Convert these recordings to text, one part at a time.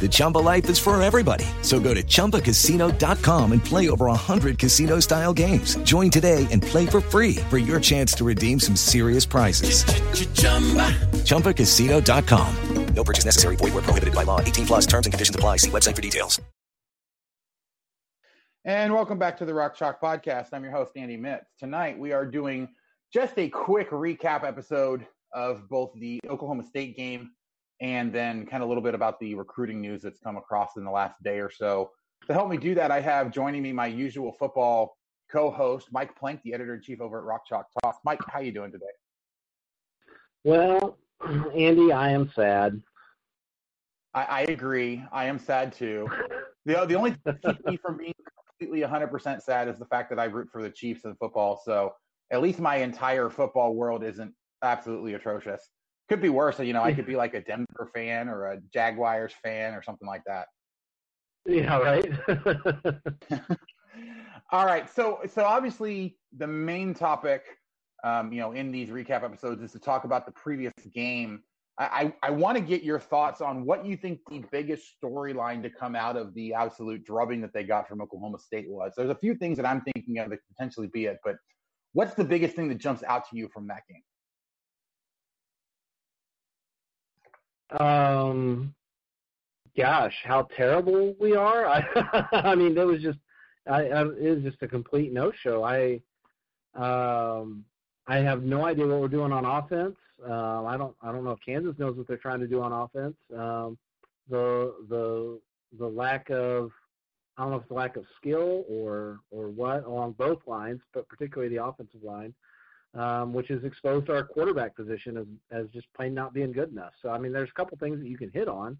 The Chumba life is for everybody. So go to ChumbaCasino.com and play over 100 casino-style games. Join today and play for free for your chance to redeem some serious prizes. ChumbaCasino.com. No purchase necessary. Void were prohibited by law. 18 plus terms and conditions apply. See website for details. And welcome back to the Rock Chalk Podcast. I'm your host, Andy Mitts. Tonight we are doing just a quick recap episode of both the Oklahoma State game and then kind of a little bit about the recruiting news that's come across in the last day or so. To help me do that, I have joining me my usual football co-host, Mike Plank, the editor-in-chief over at Rock Chalk Talk. Mike, how you doing today? Well, Andy, I am sad. I, I agree. I am sad too. The the only thing that keeps me from being completely 100% sad is the fact that I root for the Chiefs in football. So at least my entire football world isn't absolutely atrocious. Could be worse. You know, I could be like a Denver fan or a Jaguars fan or something like that. Yeah, right. All right. So so obviously the main topic, um, you know, in these recap episodes is to talk about the previous game. I, I, I want to get your thoughts on what you think the biggest storyline to come out of the absolute drubbing that they got from Oklahoma State was. There's a few things that I'm thinking of that could potentially be it, but what's the biggest thing that jumps out to you from that game? Um, gosh, how terrible we are. I, I mean, it was just, I, I, it was just a complete no-show. I, um, I have no idea what we're doing on offense. Um, I don't, I don't know if Kansas knows what they're trying to do on offense. Um, the, the, the lack of, I don't know if it's the lack of skill or, or what along both lines, but particularly the offensive line um, which is exposed our quarterback position as, as just plain not being good enough. So, I mean, there's a couple things that you can hit on,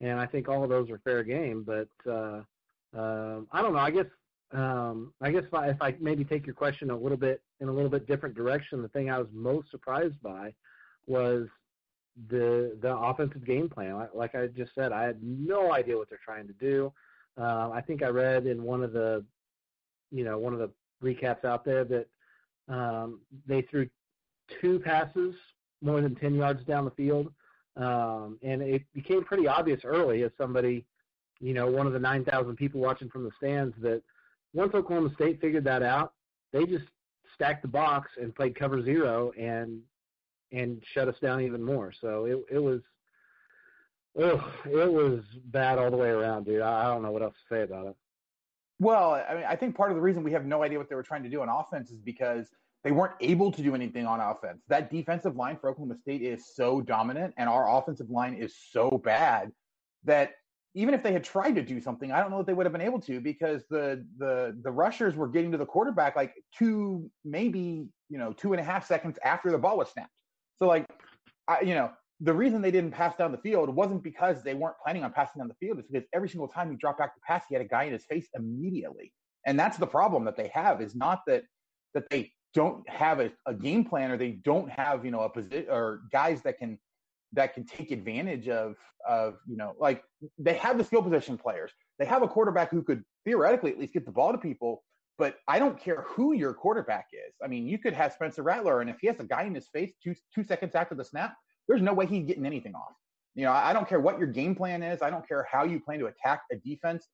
and I think all of those are fair game. But uh, uh, I don't know. I guess um, I guess if I, if I maybe take your question a little bit in a little bit different direction, the thing I was most surprised by was the the offensive game plan. Like I just said, I had no idea what they're trying to do. Uh, I think I read in one of the, you know, one of the recaps out there that um, they threw two passes more than 10 yards down the field. Um, and it became pretty obvious early as somebody, you know, one of the 9,000 people watching from the stands that once Oklahoma State figured that out, they just stacked the box and played cover zero and and shut us down even more. So it it was ugh, it was bad all the way around, dude. I, I don't know what else to say about it. Well, I mean, I think part of the reason we have no idea what they were trying to do on offense is because they weren't able to do anything on offense. That defensive line for Oklahoma State is so dominant, and our offensive line is so bad that even if they had tried to do something, I don't know that they would have been able to because the the the rushers were getting to the quarterback like two, maybe you know, two and a half seconds after the ball was snapped. So like, I, you know, the reason they didn't pass down the field wasn't because they weren't planning on passing down the field. It's because every single time he dropped back to pass, he had a guy in his face immediately. And that's the problem that they have is not that that they don't have a, a game plan or they don't have, you know, a position or guys that can that can take advantage of of, you know, like they have the skill position players. They have a quarterback who could theoretically at least get the ball to people, but I don't care who your quarterback is. I mean, you could have Spencer Rattler, and if he has a guy in his face two two seconds after the snap, there's no way he's getting anything off. You know, I don't care what your game plan is. I don't care how you plan to attack a defense.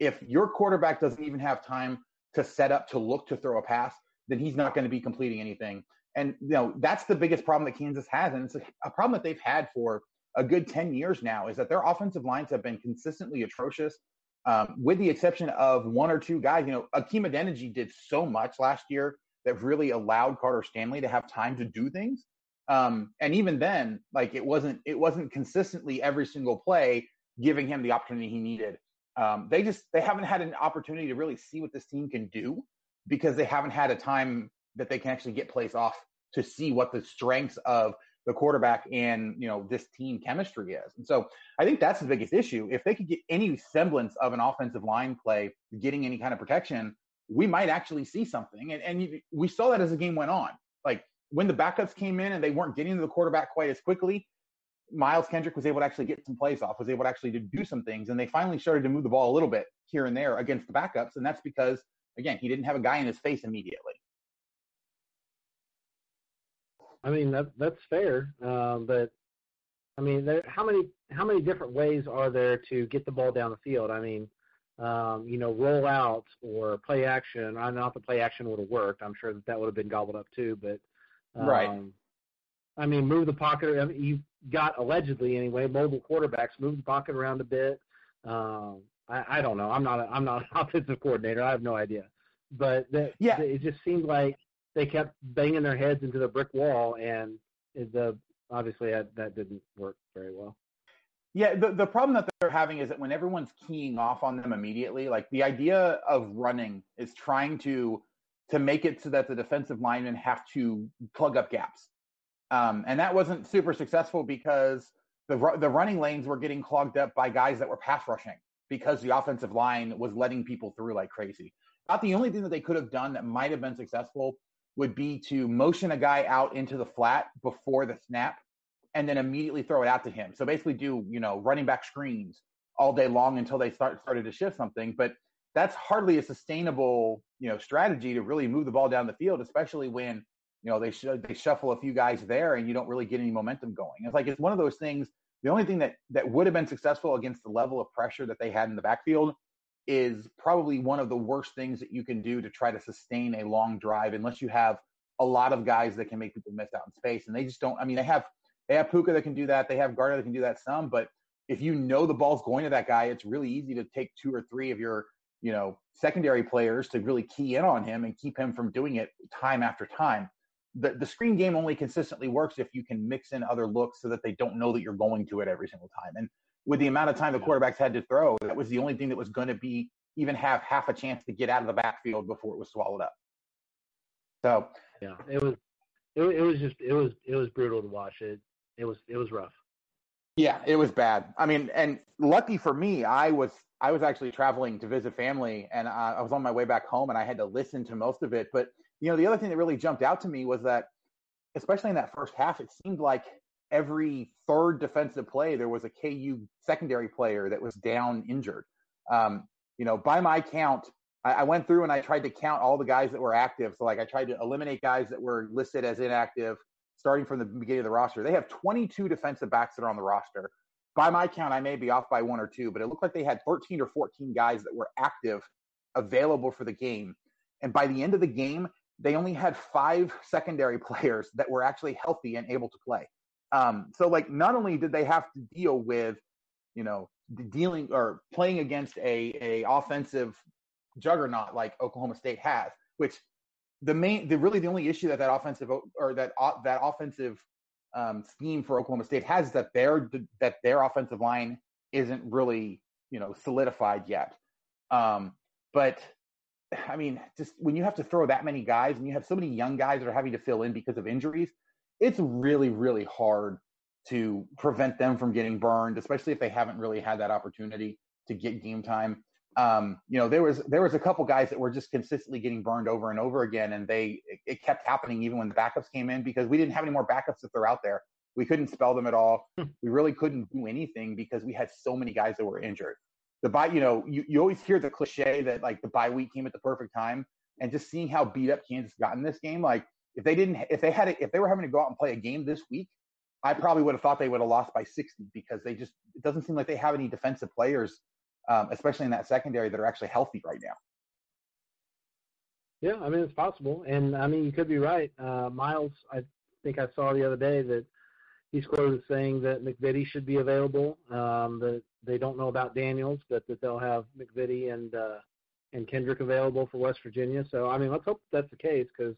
If your quarterback doesn't even have time to set up to look to throw a pass, then he's not going to be completing anything. And you know, that's the biggest problem that Kansas has, and it's a, problem that they've had for a good 10 years now is that their offensive lines have been consistently atrocious. Um, with the exception of one or two guys, you know, Hakeem Adeniji did so much last year that really allowed Carter Stanley to have time to do things. Um, and even then, like it wasn't it wasn't consistently every single play giving him the opportunity he needed. Um, they just they haven't had an opportunity to really see what this team can do because they haven't had a time that they can actually get plays off to see what the strengths of the quarterback and you know this team chemistry is. And so I think that's the biggest issue. If they could get any semblance of an offensive line play, getting any kind of protection, we might actually see something. And and we saw that as the game went on. Like when the backups came in and they weren't getting to the quarterback quite as quickly, Miles Kendrick was able to actually get some plays off, was able to actually do some things, and they finally started to move the ball a little bit here and there against the backups, and that's because again he didn't have a guy in his face immediately. I mean that that's fair, uh, but I mean there, how many how many different ways are there to get the ball down the field? I mean, um, you know, roll out or play action. I not the play action would have worked. I'm sure that that would have been gobbled up too, but um, right. I mean, move the pocket. I mean, you got allegedly anyway mobile quarterbacks move the pocket around a bit. Um, I, I don't know. I'm not. A, I'm not an offensive coordinator. I have no idea. But that, yeah, it just seemed like they kept banging their heads into the brick wall, and the obviously that, that didn't work very well. Yeah, the, the problem that they're having is that when everyone's keying off on them immediately, like the idea of running is trying to to make it so that the defensive linemen have to plug up gaps. Um, and that wasn't super successful because the the running lanes were getting clogged up by guys that were pass rushing because the offensive line was letting people through like crazy. Not the only thing that they could have done that might have been successful would be to motion a guy out into the flat before the snap and then immediately throw it out to him. So basically do, you know, running back screens all day long until they start started to shift something. But that's hardly a sustainable, you know, strategy to really move the ball down the field, especially when, you know, they should they shuffle a few guys there and you don't really get any momentum going. It's like it's one of those things. The only thing that that would have been successful against the level of pressure that they had in the backfield is probably one of the worst things that you can do to try to sustain a long drive unless you have a lot of guys that can make people miss out in space. And they just don't. I mean, they have they have Pooka that can do that. They have Gardner that can do that some. But if you know the ball's going to that guy, it's really easy to take two or three of your you know secondary players to really key in on him and keep him from doing it time after time. The, the screen game only consistently works if you can mix in other looks so that they don't know that you're going to it every single time. And with the amount of time the quarterbacks had to throw, that was the only thing that was going to be even have half a chance to get out of the backfield before it was swallowed up. So yeah, it was it, it was just it was it was brutal to watch. It it was it was rough. Yeah, it was bad. I mean, and lucky for me, I was I was actually traveling to visit family, and uh, I was on my way back home, and I had to listen to most of it. But you know, the other thing that really jumped out to me was that, especially in that first half, it seemed like every third defensive play, there was a KU secondary player that was down injured. Um, you know, by my count, I, I, went through and I tried to count all the guys that were active. So like I tried to eliminate guys that were listed as inactive, starting from the beginning of the roster. They have 22 defensive backs that are on the roster. By my count, I may be off by one or two, but it looked like they had 13 or 14 guys that were active, available for the game. And by the end of the game, they only had five secondary players that were actually healthy and able to play. Um, so like not only did they have to deal with, you know, dealing or playing against a a offensive juggernaut like Oklahoma State has, which the main the really the only issue that that offensive or that that offensive um, scheme for Oklahoma State has is that their that their offensive line isn't really you know solidified yet. Um, but I mean, just when you have to throw that many guys and you have so many young guys that are having to fill in because of injuries, it's really, really hard to prevent them from getting burned, especially if they haven't really had that opportunity to get game time. Um, you know, there was there was a couple guys that were just consistently getting burned over and over again, and they it, it kept happening even when the backups came in because we didn't have any more backups that they're out there. We couldn't spell them at all. Hmm. we really couldn't do anything because we had so many guys that were injured. The bye, you know, you, you always hear the cliche that like the bye week came at the perfect time, and just seeing how beat up Kansas got in this game, like if they didn't if they had if they were having to go out and play a game this week, I probably would have thought they would have lost by 60 because they just it doesn't seem like they have any defensive players, um, especially in that secondary, that are actually healthy right now. Yeah, I mean it's possible, and I mean you could be right. Uh, Miles, I think I saw the other day that he's quoted saying that MacVittie should be available. Um, that they don't know about Daniels, but that they'll have MacVittie and uh, and Kendrick available for West Virginia. So I mean, let's hope that's the case because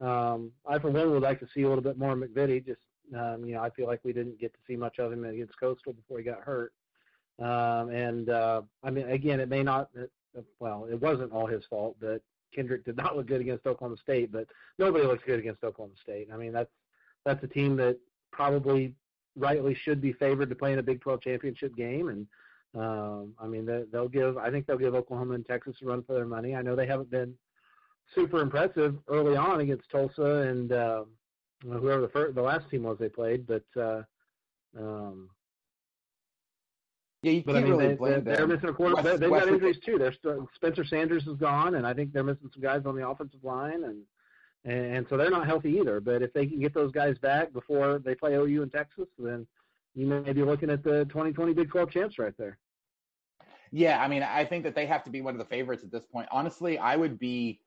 um, I for one would like to see a little bit more MacVittie. Just um, you know, I feel like we didn't get to see much of him against Coastal before he got hurt. Um, and uh, I mean, again, it may not. Well, it wasn't all his fault, but Kendrick did not look good against Oklahoma State. But nobody looks good against Oklahoma State. I mean, that's that's a team that probably rightly should be favored to play in a Big 12 championship game. And um, I mean, they, they'll give. I think they'll give Oklahoma and Texas a run for their money. I know they haven't been super impressive early on against Tulsa and uh, whoever the first, the last team was they played, but. Uh, um, yeah, you but can't I mean, really they, blame they're, they're missing a quarter. West- they've West got injuries too. They're st- Spencer Sanders is gone, and I think they're missing some guys on the offensive line, and and so they're not healthy either. But if they can get those guys back before they play OU in Texas, then you may be looking at the 2020 Big 12 champs right there. Yeah, I mean, I think that they have to be one of the favorites at this point. Honestly, I would be,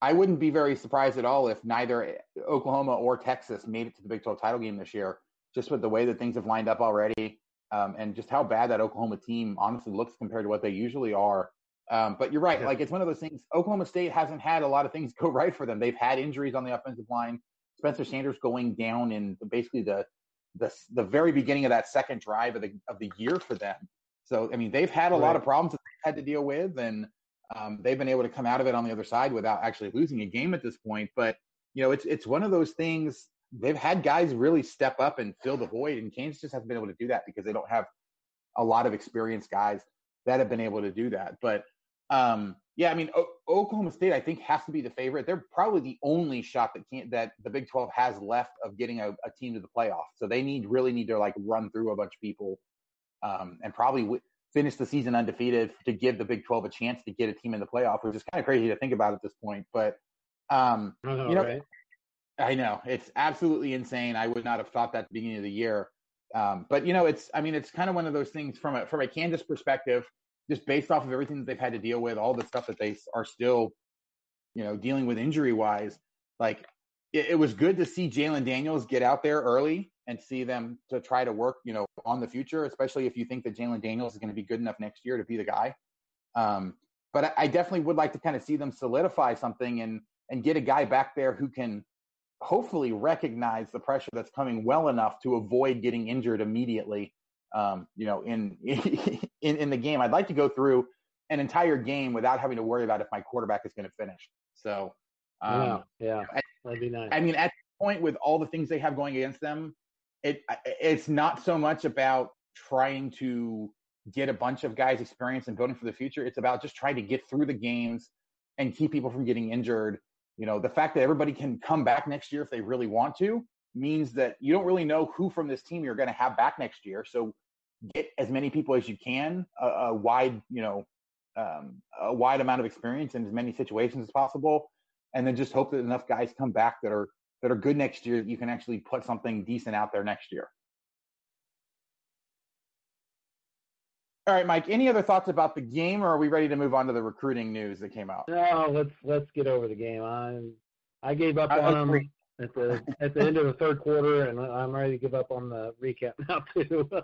I wouldn't be very surprised at all if neither Oklahoma or Texas made it to the Big 12 title game this year, just with the way that things have lined up already, um, and just how bad that Oklahoma team honestly looks compared to what they usually are. Um, but you're right, Yeah. like it's one of those things. Oklahoma State hasn't had a lot of things go right for them. They've had injuries on the offensive line. Spencer Sanders going down in basically the the the very beginning of that second drive of the of the year for them. So I mean, they've had a lot of problems that they've had to deal with, and um, they've been able to come out of it on the other side without actually losing a game at this point. But you know, it's it's one of those things. They've had guys really step up and fill the void, and Kansas just hasn't been able to do that because they don't have a lot of experienced guys that have been able to do that. But um, yeah, I mean, o- Oklahoma State, I think, has to be the favorite. They're probably the only shot that can't that the Big 12 has left of getting a, a team to the playoffs. So they need really need to like run through a bunch of people um, and probably w- finish the season undefeated to give the Big 12 a chance to get a team in the playoff, which is kind of crazy to think about at this point. But um, know, You know, right? I know it's absolutely insane. I would not have thought that at the beginning of the year. Um, but you know, it's I mean, it's kind of one of those things from a from a Kansas perspective, just based off of everything that they've had to deal with, all the stuff that they are still, you know, dealing with injury wise. Like it, it was good to see Jalon Daniels get out there early and see them to try to work, you know, on the future, especially if you think that Jalon Daniels is going to be good enough next year to be the guy. Um, but I, I definitely would like to kind of see them solidify something and and get a guy back there who can hopefully recognize the pressure that's coming well enough to avoid getting injured immediately. Um, you know, in in in the game, I'd like to go through an entire game without having to worry about if my quarterback is going to finish. So, um, yeah, yeah, I- that'd be nice. I mean, at this point, with all the things they have going against them, it it's not so much about trying to get a bunch of guys experience and building for the future. It's about just trying to get through the games and keep people from getting injured. You know, the fact that everybody can come back next year if they really want to means that you don't really know who from this team you're going to have back next year. So get as many people as you can, a, a wide, you know, um, a wide amount of experience in as many situations as possible, and then just hope that enough guys come back that are that are good next year that you can actually put something decent out there next year. All right, Mike. Any other thoughts about the game, or are we ready to move on to the recruiting news that came out? No, let's let's get over the game. I I gave up I on them at the at the end of the third quarter, and I'm ready to give up on the recap now too.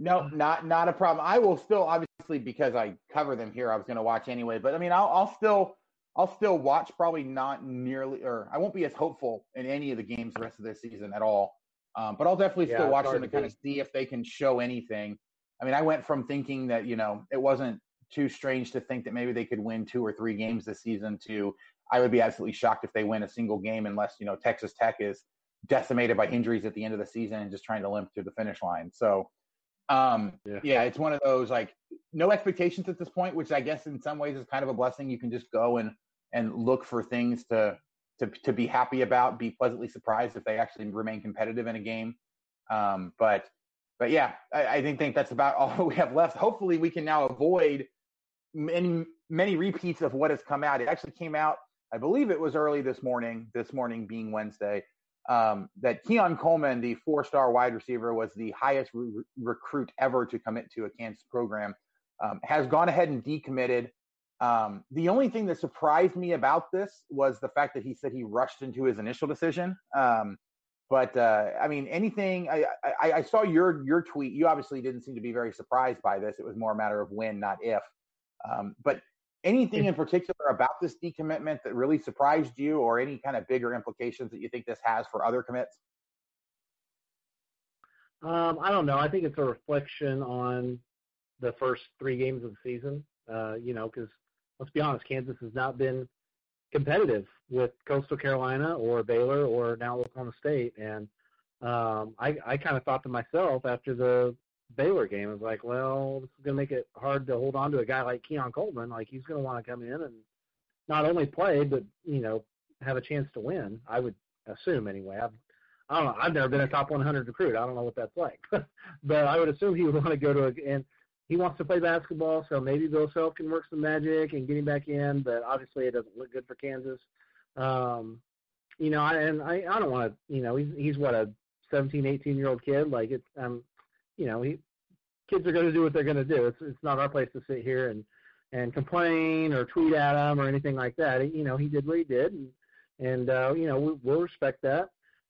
No, not not a problem. I will still obviously because I cover them here. I was going to watch anyway, but I mean, I'll, I'll still I'll still watch. Probably not nearly, or I won't be as hopeful in any of the games the rest of this season at all. Um, but I'll definitely Yeah, still watch them to to kind of see if they can show anything. I mean, I went from thinking that you know it wasn't too strange to think that maybe they could win two or three games this season. To I would be absolutely shocked if they win a single game unless you know Texas Tech is decimated by injuries at the end of the season and just trying to limp through the finish line. So. Um, Yeah. yeah. it's one of those like no expectations at this point, which I guess in some ways is kind of a blessing. You can just go and and look for things to to to be happy about, be pleasantly surprised if they actually remain competitive in a game. Um, but but yeah, I, I think think that's about all we have left. Hopefully, we can now avoid many many repeats of what has come out. It actually came out, I believe it was early this morning. This morning being Wednesday. um, that Keon Coleman, the four-star wide receiver, was the highest re- recruit ever to commit to a Kansas program, um, has gone ahead and decommitted. Um, the only thing that surprised me about this was the fact that he said he rushed into his initial decision. Um, but uh, I mean, anything. I, I, I, saw your your tweet. You obviously didn't seem to be very surprised by this. It was more a matter of when, not if. Um, but anything in particular about this decommitment that really surprised you, or any kind of bigger implications that you think this has for other commits? Um, I don't know. I think it's a reflection on the first three games of the season. Uh, you know, because let's be honest, Kansas has not been competitive with Coastal Carolina or Baylor or now Oklahoma State. And um, I, I kind of thought to myself after the Baylor game, I was like, well, this is going to make it hard to hold on to a guy like Keon Coleman. Like he's going to want to come in and not only play, but you know, have a chance to win. I would assume anyway. I've I don't know. I've never been a top 100 recruit. I don't know what that's like, but I would assume he would want to go to a and he wants to play basketball, so maybe Bill Self can work some magic and get him back in. But obviously, it doesn't look good for Kansas. Um, you know, I, and I, I don't want to. You know, he's he's what a 17, 18 year old kid. Like it's, um, you know, he kids are going to do what they're going to do. It's it's not our place to sit here and and complain or tweet at him or anything like that. You know, he did what he did, and and uh, you know we, we'll respect that.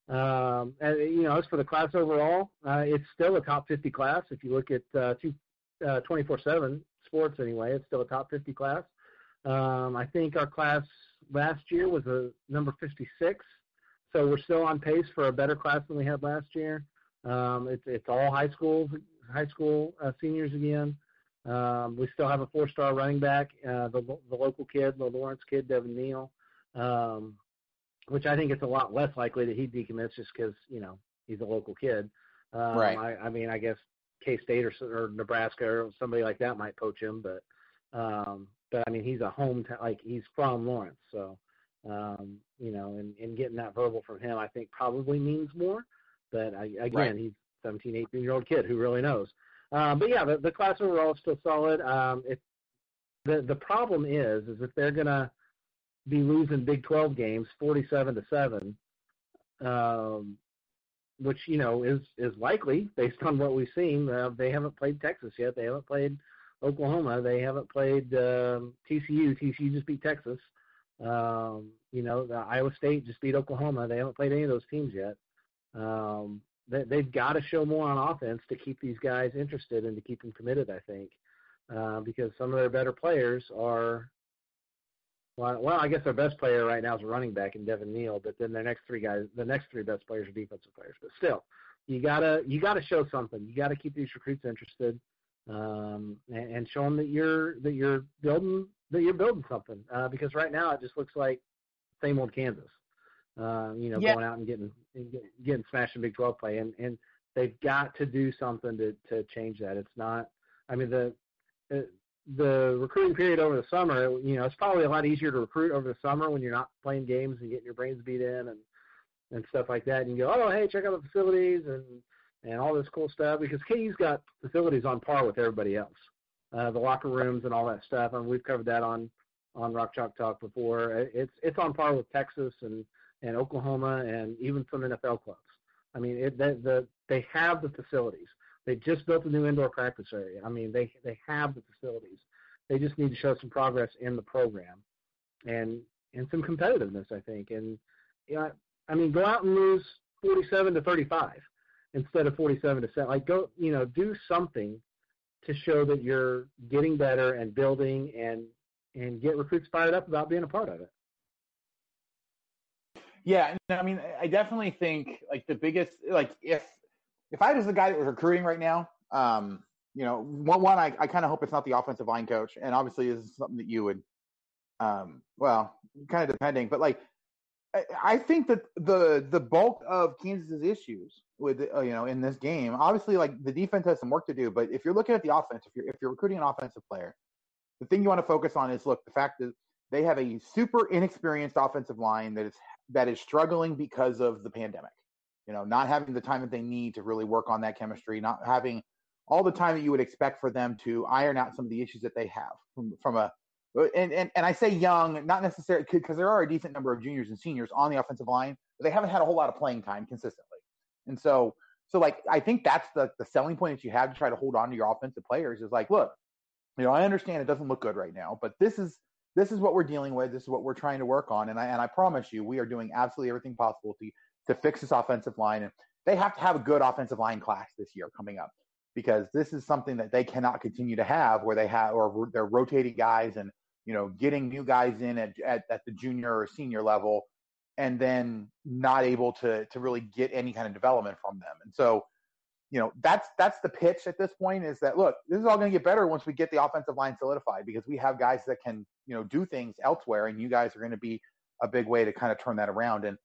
Um, and you know, as for the class overall, uh, it's still a top 50 class. If you look at uh, two uh, 24/7 sports anyway. It's still a top 50 class. Um, I think our class last year was a number 56, so we're still on pace for a better class than we had last year. Um, it's it's all high school high school uh, seniors again. Um, we still have a four-star running back, uh, the the local kid, the Lawrence kid, Devin Neal, um, which I think it's a lot less likely that he decommits just because you know he's a local kid. Um, right. I, I mean, I guess K State or, or Nebraska or somebody like that might poach him, but um, but I mean he's a hometown like he's from Lawrence, so um, you know, and, and getting that verbal from him I think probably means more. But I, again, right. he's 17, 18 year old kid who really knows. Um, but yeah, the, the class overall is still solid. Um, if the the problem is is if they're gonna be losing Big 12 games 47 to seven, um, which you know is is likely based on what we've seen. Uh, they haven't played Texas yet. They haven't played Oklahoma. They haven't played um, TCU. TCU just beat Texas. Um, you know, the Iowa State just beat Oklahoma. They haven't played any of those teams yet. Um, they, they've got to show more on offense to keep these guys interested and to keep them committed. I think uh, because some of their better players are well, well, I guess their best player right now is a running back in Devin Neal, but then their next three guys, the next three best players are defensive players. But still, you gotta you gotta show something. You gotta keep these recruits interested, um, and, and show them that you're that you're building that you're building something. Uh, because right now it just looks like same old Kansas. Uh, you know, yeah. going out and getting getting smashed in Big 12 play, and and they've got to do something to to change that. It's not. I mean, the the recruiting period over the summer, you know, it's probably a lot easier to recruit over the summer when you're not playing games and getting your brains beat in and and stuff like that. And you go, oh, hey, check out the facilities and and all this cool stuff because KU's got facilities on par with everybody else, uh, the locker rooms and all that stuff. And we've covered that on on Rock Chalk Talk before. It's it's on par with Texas and and Oklahoma and even some NFL clubs. I mean, it, the, the they have the facilities. They just built a new indoor practice area. I mean, they they have the facilities. They just need to show some progress in the program, and and some competitiveness, I think. And know, I mean, go out and lose 47 to 35 instead of 47 to 7. Like, go, you know, do something to show that you're getting better and building and and get recruits fired up about being a part of it. Yeah, I mean, I definitely think like the biggest like if if I was the guy that was recruiting right now, um, you know, one, one I, I kind of hope it's not the offensive line coach, and obviously this is something that you would, um, well, kind of depending, but like, I, I think that the the bulk of Kansas's issues with uh, you know in this game, obviously like the defense has some work to do, but if you're looking at the offense, if you're if you're recruiting an offensive player, the thing you want to focus on is look the fact that they have a super inexperienced offensive line that is that is struggling because of the pandemic you know, not having the time that they need to really work on that chemistry, not having all the time that you would expect for them to iron out some of the issues that they have from from a and and, and I say young, not necessarily because there are a decent number of juniors and seniors on the offensive line, but they haven't had a whole lot of playing time consistently. And so, so like I think that's the the selling point that you have to try to hold on to your offensive players is like, look, you know, I understand it doesn't look good right now, but this is this is what we're dealing with. This is what we're trying to work on, and I and I promise you, we are doing absolutely everything possible to to fix this offensive line. And they have to have a good offensive line class this year coming up because this is something that they cannot continue to have where they have or they're rotating guys and you know getting new guys in at, at, at the junior or senior level and then not able to to really get any kind of development from them and so you know that's that's the pitch at this point is that look this is all going to get better once we get the offensive line solidified because we have guys that can you know do things elsewhere and you guys are going to be a big way to kind of turn that around and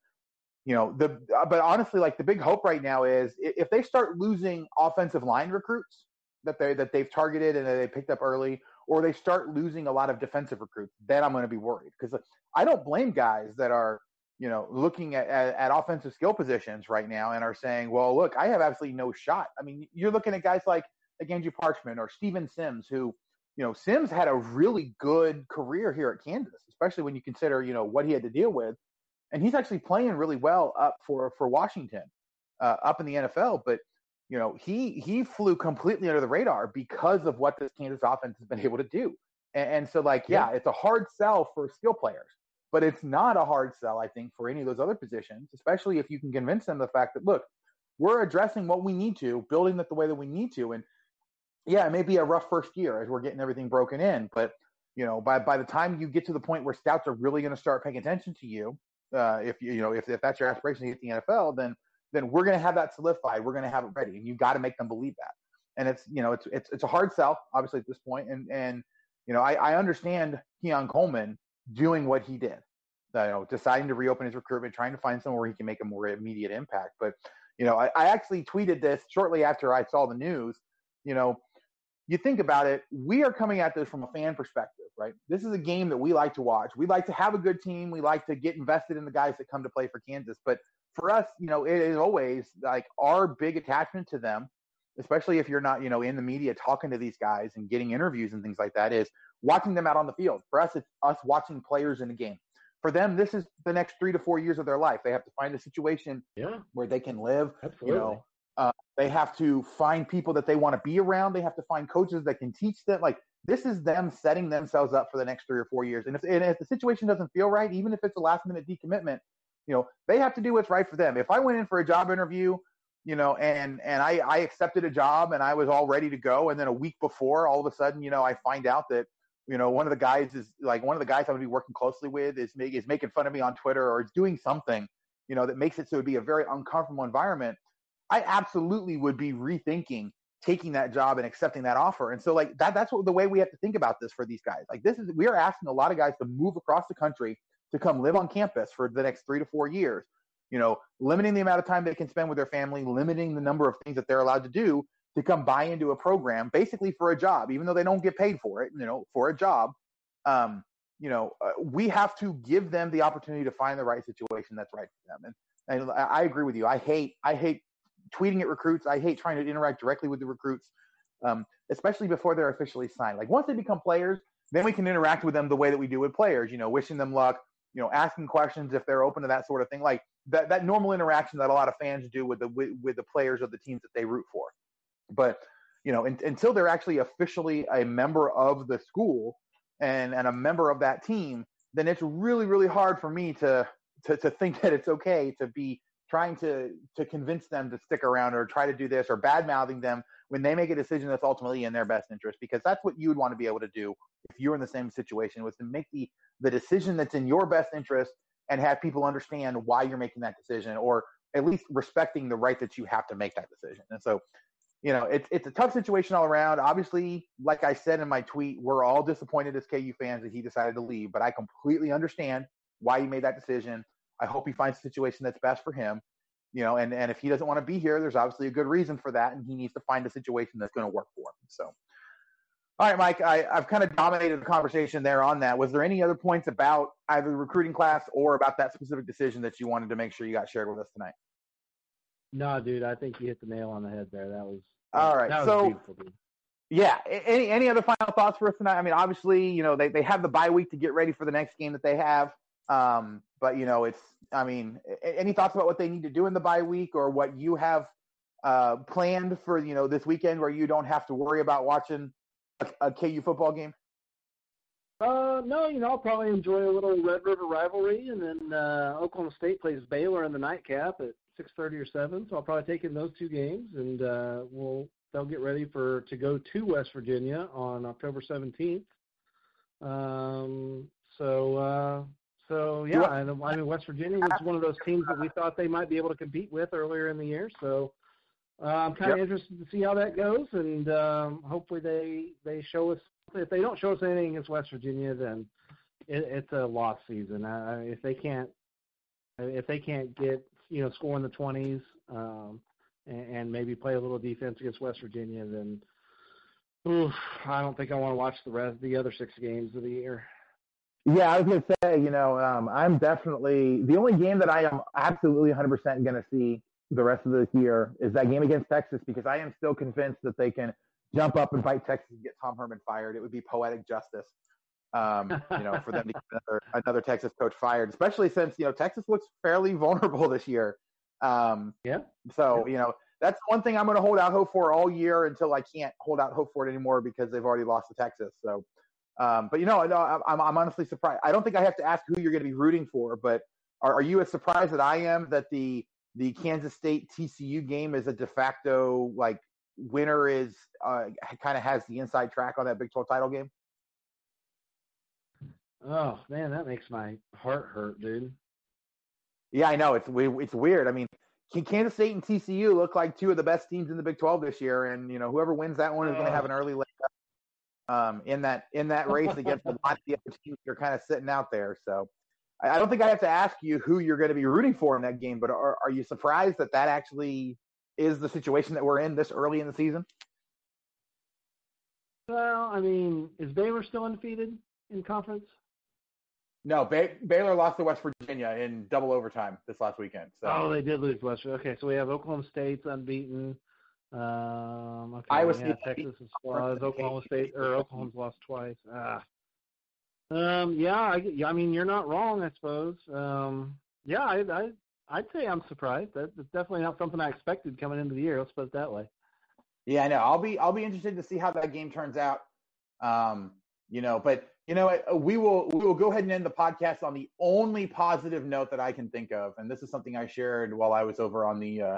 you know the uh, but honestly like the big hope right now is if they start losing offensive line recruits that they that they've targeted and that they picked up early or they start losing a lot of defensive recruits then i'm going to be worried because i don't blame guys that are you know looking at, at, at offensive skill positions right now and are saying well look i have absolutely no shot. I mean you're looking at guys like like Andrew Parchment or Steven Sims who you know Sims had a really good career here at Kansas especially when you consider you know what he had to deal with and he's actually playing really well up for for Washington, uh, up in the NFL. But you know, he he flew completely under the radar because of what this Kansas offense has been able to do. And, and so, like, yeah, yeah, it's a hard sell for skill players, but it's not a hard sell, I think, for any of those other positions, especially if you can convince them the fact that look, we're addressing what we need to, building it the way that we need to, and yeah, it may be a rough first year as we're getting everything broken in, but you know, by by the time you get to the point where scouts are really going to start paying attention to you, uh, if you you know if, if that's your aspiration to get the NFL, then then we're going to have that solidified. We're going to have it ready, and you got to make them believe that. And it's you know it's it's it's a hard sell, obviously at this point, and and you know I, I understand Keon Coleman doing what he did, you know, deciding to reopen his recruitment, trying to find somewhere where he can make a more immediate impact. But you know I, I actually tweeted this shortly after I saw the news. You know, you think about it, we are coming at this from a fan perspective, right? This is a game that we like to watch. We like to have a good team. We like to get invested in the guys that come to play for Kansas. But for us, you know, it is always like our big attachment to them, especially if you're not, you know, in the media talking to these guys and getting interviews and things like that, is watching them out on the field. For us, it's us watching players in the game. For them, this is the next three to four years of their life. They have to find a situation yeah. where they can live, Absolutely. you know, uh, they have to find people that they want to be around. They have to find coaches that can teach them. Like this is them setting themselves up for the next three or four years. And if, and if the situation doesn't feel right, even if it's a last minute decommitment, you know, they have to do what's right for them. If I went in for a job interview, you know, and and I, I accepted a job and I was all ready to go, and then a week before, all of a sudden, you know, I find out that you know one of the guys is like one of the guys I'm going to be working closely with is make, is making fun of me on Twitter or is doing something, you know, that makes it so it'd be a very uncomfortable environment I absolutely would be rethinking taking that job and accepting that offer. And so like that that's what the way we have to think about this for these guys. Like this is we are asking a lot of guys to move across the country to come live on campus for the next 3 to 4 years. You know, limiting the amount of time they can spend with their family, limiting the number of things that they're allowed to do to come buy into a program basically for a job even though they don't get paid for it, you know, for a job. Um, you know, uh, we have to give them the opportunity to find the right situation that's right for them. And, and I agree with you. I hate I hate tweeting at recruits. I hate trying to interact directly with the recruits, um, especially before they're officially signed. Like once they become players, then we can interact with them the way that we do with players. You know, wishing them luck. You know, asking questions if they're open to that sort of thing. Like that that normal interaction that a lot of fans do with the with, with the players of the teams that they root for. But you know, in, until they're actually officially a member of the school and and a member of that team, then it's really really hard for me to to, to think that it's okay to be trying to to convince them to stick around or try to do this or bad mouthing them when they make a decision that's ultimately in their best interest because that's what you would want to be able to do if you're in the same situation was to make the the decision that's in your best interest and have people understand why you're making that decision or at least respecting the right that you have to make that decision. And so you know it's it's a tough situation all around. Obviously like i said in my tweet we're all disappointed as ku fans that he decided to leave but i completely understand why he made that decision I hope he finds a situation that's best for him. You know, and, and if he doesn't want to be here, there's obviously a good reason for that, and he needs to find a situation that's going to work for him. So, all right, Mike, I, I've kind of dominated the conversation there on that. Was there any other points about either the recruiting class or about that specific decision that you wanted to make sure you got shared with us tonight? No, dude, I think you hit the nail on the head there. That was all right. That was so, beautiful, dude. yeah. Any any other final thoughts for us tonight? I mean, obviously, you know, they, they have the bye week to get ready for the next game that they have. Um, but you know, it's. I mean, any thoughts about what they need to do in the bye week or what you have uh, planned for you know this weekend where you don't have to worry about watching a, a KU football game? Uh, no, you know, I'll probably enjoy a little Red River rivalry, and then uh, Oklahoma State plays Baylor in the nightcap at six thirty or seven. So I'll probably take in those two games, and uh, we'll they'll get ready for to go to West Virginia on October seventeenth. Um, so uh, so yeah, and I mean West Virginia was one of those teams that we thought they might be able to compete with earlier in the year. So uh, I'm kind of yep. interested to see how that goes, and um, hopefully they they show us. If they don't show us anything against West Virginia, then it, it's a lost season. Uh, if they can't if they can't get you know score in the 20s um, and, and maybe play a little defense against West Virginia, then oof, I don't think I want to watch the rest the other six games of the year. Yeah, I was going to say, you know, um, I'm definitely the only game that I am absolutely 100% going to see the rest of the year is that game against Texas because I am still convinced that they can jump up and fight Texas and get Tom Herman fired. It would be poetic justice, um, you know, for them to get another, another, Texas coach fired, especially since you know Texas looks fairly vulnerable this year. Um, yeah. So you know that's one thing I'm going to hold out hope for all year until I can't hold out hope for it anymore because they've already lost to Texas. So, um, but you know, I'm, I'm honestly surprised. I don't think I have to ask who you're going to be rooting for, but are, are you as surprised that I am that the the Kansas State TCU game is a de facto like winner is uh, kind of has the inside track on that Big 12 title game? Oh man, that makes my heart hurt, dude. Yeah, I know it's it's weird. I mean, Kansas State and TCU look like two of the best teams in the Big 12 this year, and you know whoever wins that one is going to have an early leg um, in that in that race against a lot of the other teams that are kind of sitting out there. So I don't think I have to ask you who you're going to be rooting for in that game, but are, are you surprised that that actually is the situation that we're in this early in the season? Well, I mean, is Baylor still undefeated in conference? No, ba- Baylor lost to West Virginia in double overtime this last weekend. So. Oh, they did lose West. Virginia. Okay, so we have Oklahoma State's unbeaten. Um, okay, Iowa State, Texas is lost. Oklahoma State or Oklahoma's lost twice. Ah, um, yeah, I, I mean, you're not wrong, I suppose. Um, yeah, I, I, I'd say I'm surprised. That, that's definitely not something I expected coming into the year. Let's put it that way. Yeah, I know. I'll be, I'll be interested to see how that game turns out. Um, you know, but you know, we will, we will go ahead and end the podcast on the only positive note that I can think of, and this is something I shared while I was over on the, uh,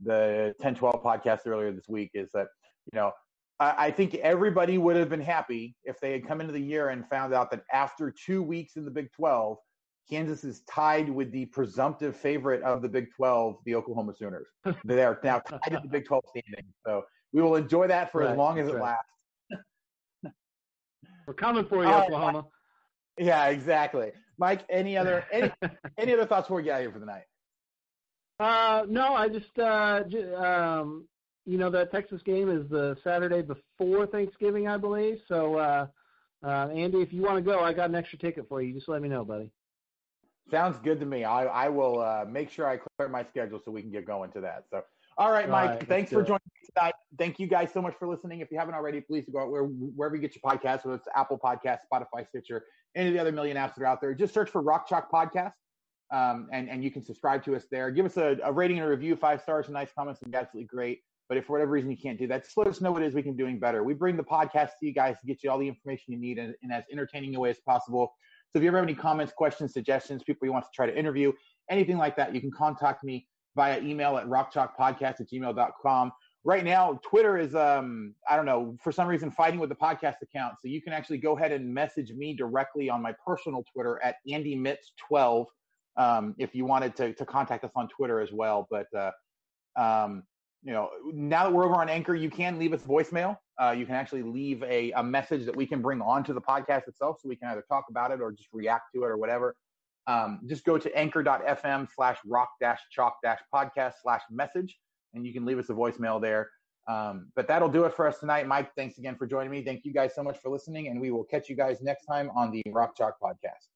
the 1012 podcast earlier this week. Is that you know I think everybody would have been happy if they had come into the year and found out that after two weeks in the Big 12, Kansas is tied with the presumptive favorite of the Big 12, the Oklahoma Sooners. they are now tied in the Big 12 standing. So we will enjoy that for right, as long as it lasts. We're coming for you, uh, Oklahoma. Yeah, exactly. Mike, any other any any other thoughts before we get out here for the night? Uh, no, I just uh, j- um, you know that Texas game is the Saturday before Thanksgiving, I believe. So, uh, uh, Andy, if you want to go, I got an extra ticket for you. Just let me know, buddy. Sounds good to me. I, I will uh, make sure I clear my schedule so we can get going to that. So, all right, Mike. All right, thanks for joining me tonight. Thank you guys so much for listening. If you haven't already, please go out where, wherever you get your podcasts, whether it's Apple Podcast, Spotify, Stitcher, any of the other million apps that are out there. Just search for Rock Chalk Podcast. Um, and, and you can subscribe to us there. Give us a, a rating and a review, five stars, and nice comments, and absolutely great. But if for whatever reason you can't do that, just let us know what it is we can be doing better. We bring the podcast to you guys to get you all the information you need in, in as entertaining a way as possible. So if you ever have any comments, questions, suggestions, people you want to try to interview, anything like that, you can contact me via email at rockchalkpodcast at gmail.com. Right now, Twitter is, um, I don't know, for some reason fighting with the podcast account. So you can actually go ahead and message me directly on my personal Twitter at AndyMitts12 um, if you wanted to, to contact us on Twitter as well. But uh, um, you know, now that we're over on Anchor, you can leave us voicemail. Uh, you can actually leave a, a message that we can bring onto the podcast itself so we can either talk about it or just react to it or whatever. Um, just go to anchor.fm slash rock dash chalk dash podcast slash message and you can leave us a voicemail there. Um, but that'll do it for us tonight. Mike, thanks again for joining me. Thank you guys so much for listening, and we will catch you guys next time on the Rock Chalk Podcast.